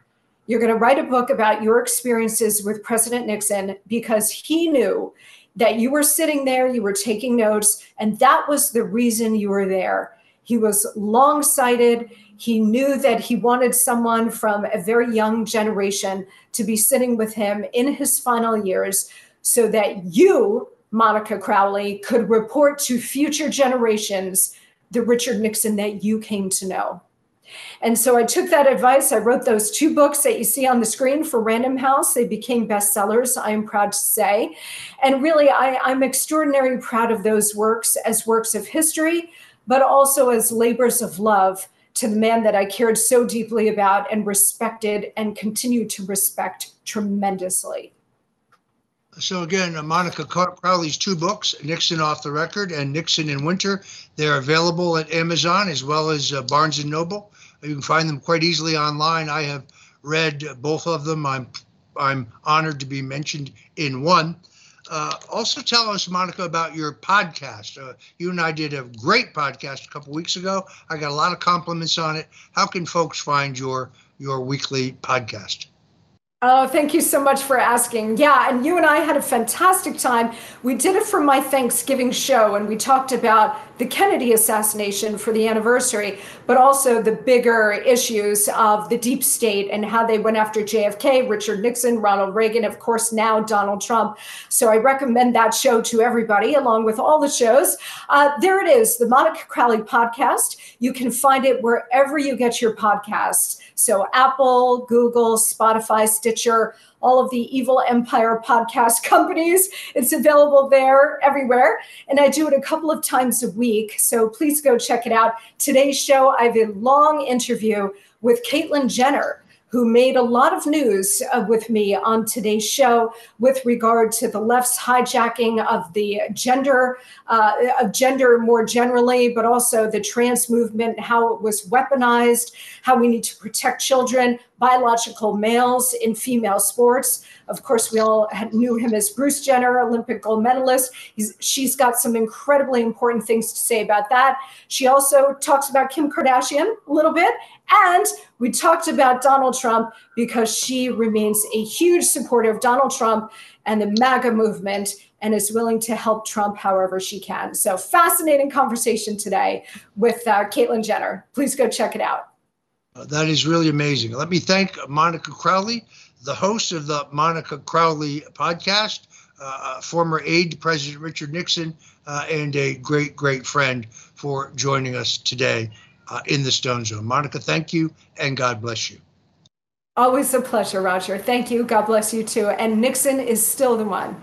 Speaker 6: You're going to write a book about your experiences with President Nixon because he knew that you were sitting there, you were taking notes, and that was the reason you were there. He was long sighted. He knew that he wanted someone from a very young generation to be sitting with him in his final years so that you, Monica Crowley, could report to future generations the Richard Nixon that you came to know. And so I took that advice. I wrote those two books that you see on the screen for Random House. They became bestsellers, I am proud to say. And really, I, I'm extraordinarily proud of those works as works of history, but also as labors of love to the man that I cared so deeply about and respected and continue to respect tremendously.
Speaker 4: So again, uh, Monica Crowley's two books, Nixon Off the Record and Nixon in Winter, they're available at Amazon as well as uh, Barnes and Noble. You can find them quite easily online. I have read both of them. I'm I'm honored to be mentioned in one. Uh, also, tell us, Monica, about your podcast. Uh, you and I did a great podcast a couple weeks ago. I got a lot of compliments on it. How can folks find your your weekly podcast?
Speaker 6: Oh, thank you so much for asking. Yeah, and you and I had a fantastic time. We did it for my Thanksgiving show, and we talked about the Kennedy assassination for the anniversary, but also the bigger issues of the deep state and how they went after JFK, Richard Nixon, Ronald Reagan, of course, now Donald Trump. So I recommend that show to everybody, along with all the shows. Uh, there it is, the Monica Crowley podcast. You can find it wherever you get your podcasts. So Apple, Google, Spotify, Stitcher, all of the Evil Empire podcast companies. It's available there everywhere. And I do it a couple of times a week. So please go check it out. Today's show, I have a long interview with Caitlyn Jenner who made a lot of news uh, with me on today's show with regard to the left's hijacking of the gender, uh, of gender more generally, but also the trans movement, how it was weaponized, how we need to protect children, biological males in female sports. Of course, we all knew him as Bruce Jenner, Olympic gold medalist. He's, she's got some incredibly important things to say about that. She also talks about Kim Kardashian a little bit. And we talked about Donald Trump because she remains a huge supporter of Donald Trump and the MAGA movement and is willing to help Trump however she can. So, fascinating conversation today with uh, Caitlyn Jenner. Please go check it out.
Speaker 4: Uh, that is really amazing. Let me thank Monica Crowley, the host of the Monica Crowley podcast, uh, former aide to President Richard Nixon, uh, and a great, great friend for joining us today uh, in the Stone Zone. Monica, thank you, and God bless you.
Speaker 6: Always a pleasure, Roger. Thank you. God bless you too. And Nixon is still the one.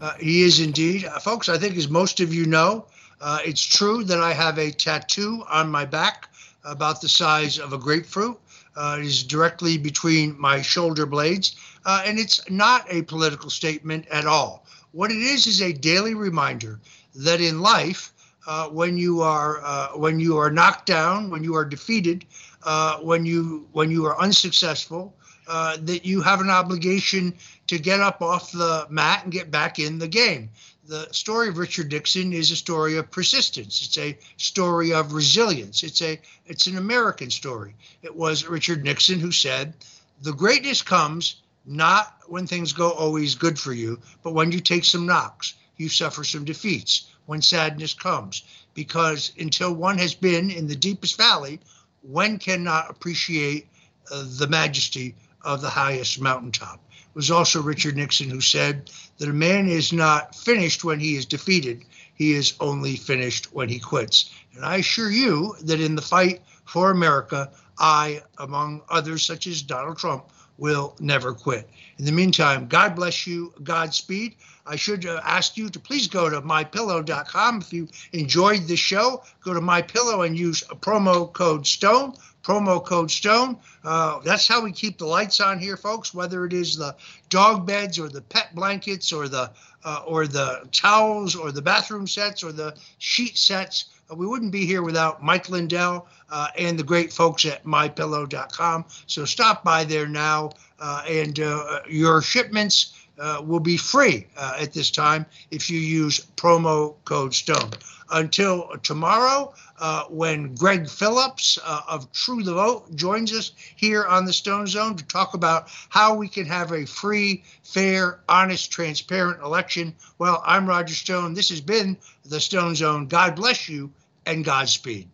Speaker 4: Uh, he is indeed. Uh, folks, I think as most of you know, uh, it's true that I have a tattoo on my back about the size of a grapefruit. Uh, it is directly between my shoulder blades, uh, and it's not a political statement at all. What it is is a daily reminder that in life, uh, when you are uh, when you are knocked down, when you are defeated, uh, when you when you are unsuccessful, uh, that you have an obligation to get up off the mat and get back in the game. The story of Richard Nixon is a story of persistence. It's a story of resilience. It's a it's an American story. It was Richard Nixon who said, "The greatness comes not when things go always good for you, but when you take some knocks, you suffer some defeats." When sadness comes. Because until one has been in the deepest valley, one cannot appreciate uh, the majesty of the highest mountaintop. It was also Richard Nixon who said that a man is not finished when he is defeated, he is only finished when he quits. And I assure you that in the fight for America, I, among others such as Donald Trump, will never quit. In the meantime, God bless you, Godspeed. I should uh, ask you to please go to mypillow.com. If you enjoyed the show, go to mypillow and use promo code STONE. Promo code STONE. Uh, that's how we keep the lights on here, folks. Whether it is the dog beds or the pet blankets or the uh, or the towels or the bathroom sets or the sheet sets. Uh, we wouldn't be here without Mike Lindell uh, and the great folks at mypillow.com. So stop by there now, uh, and uh, your shipments uh, will be free uh, at this time if you use promo code STONE. Until tomorrow, uh, when Greg Phillips of True the Vote joins us here on the Stone Zone to talk about how we can have a free, fair, honest, transparent election. Well, I'm Roger Stone. This has been the Stone Zone. God bless you and Godspeed.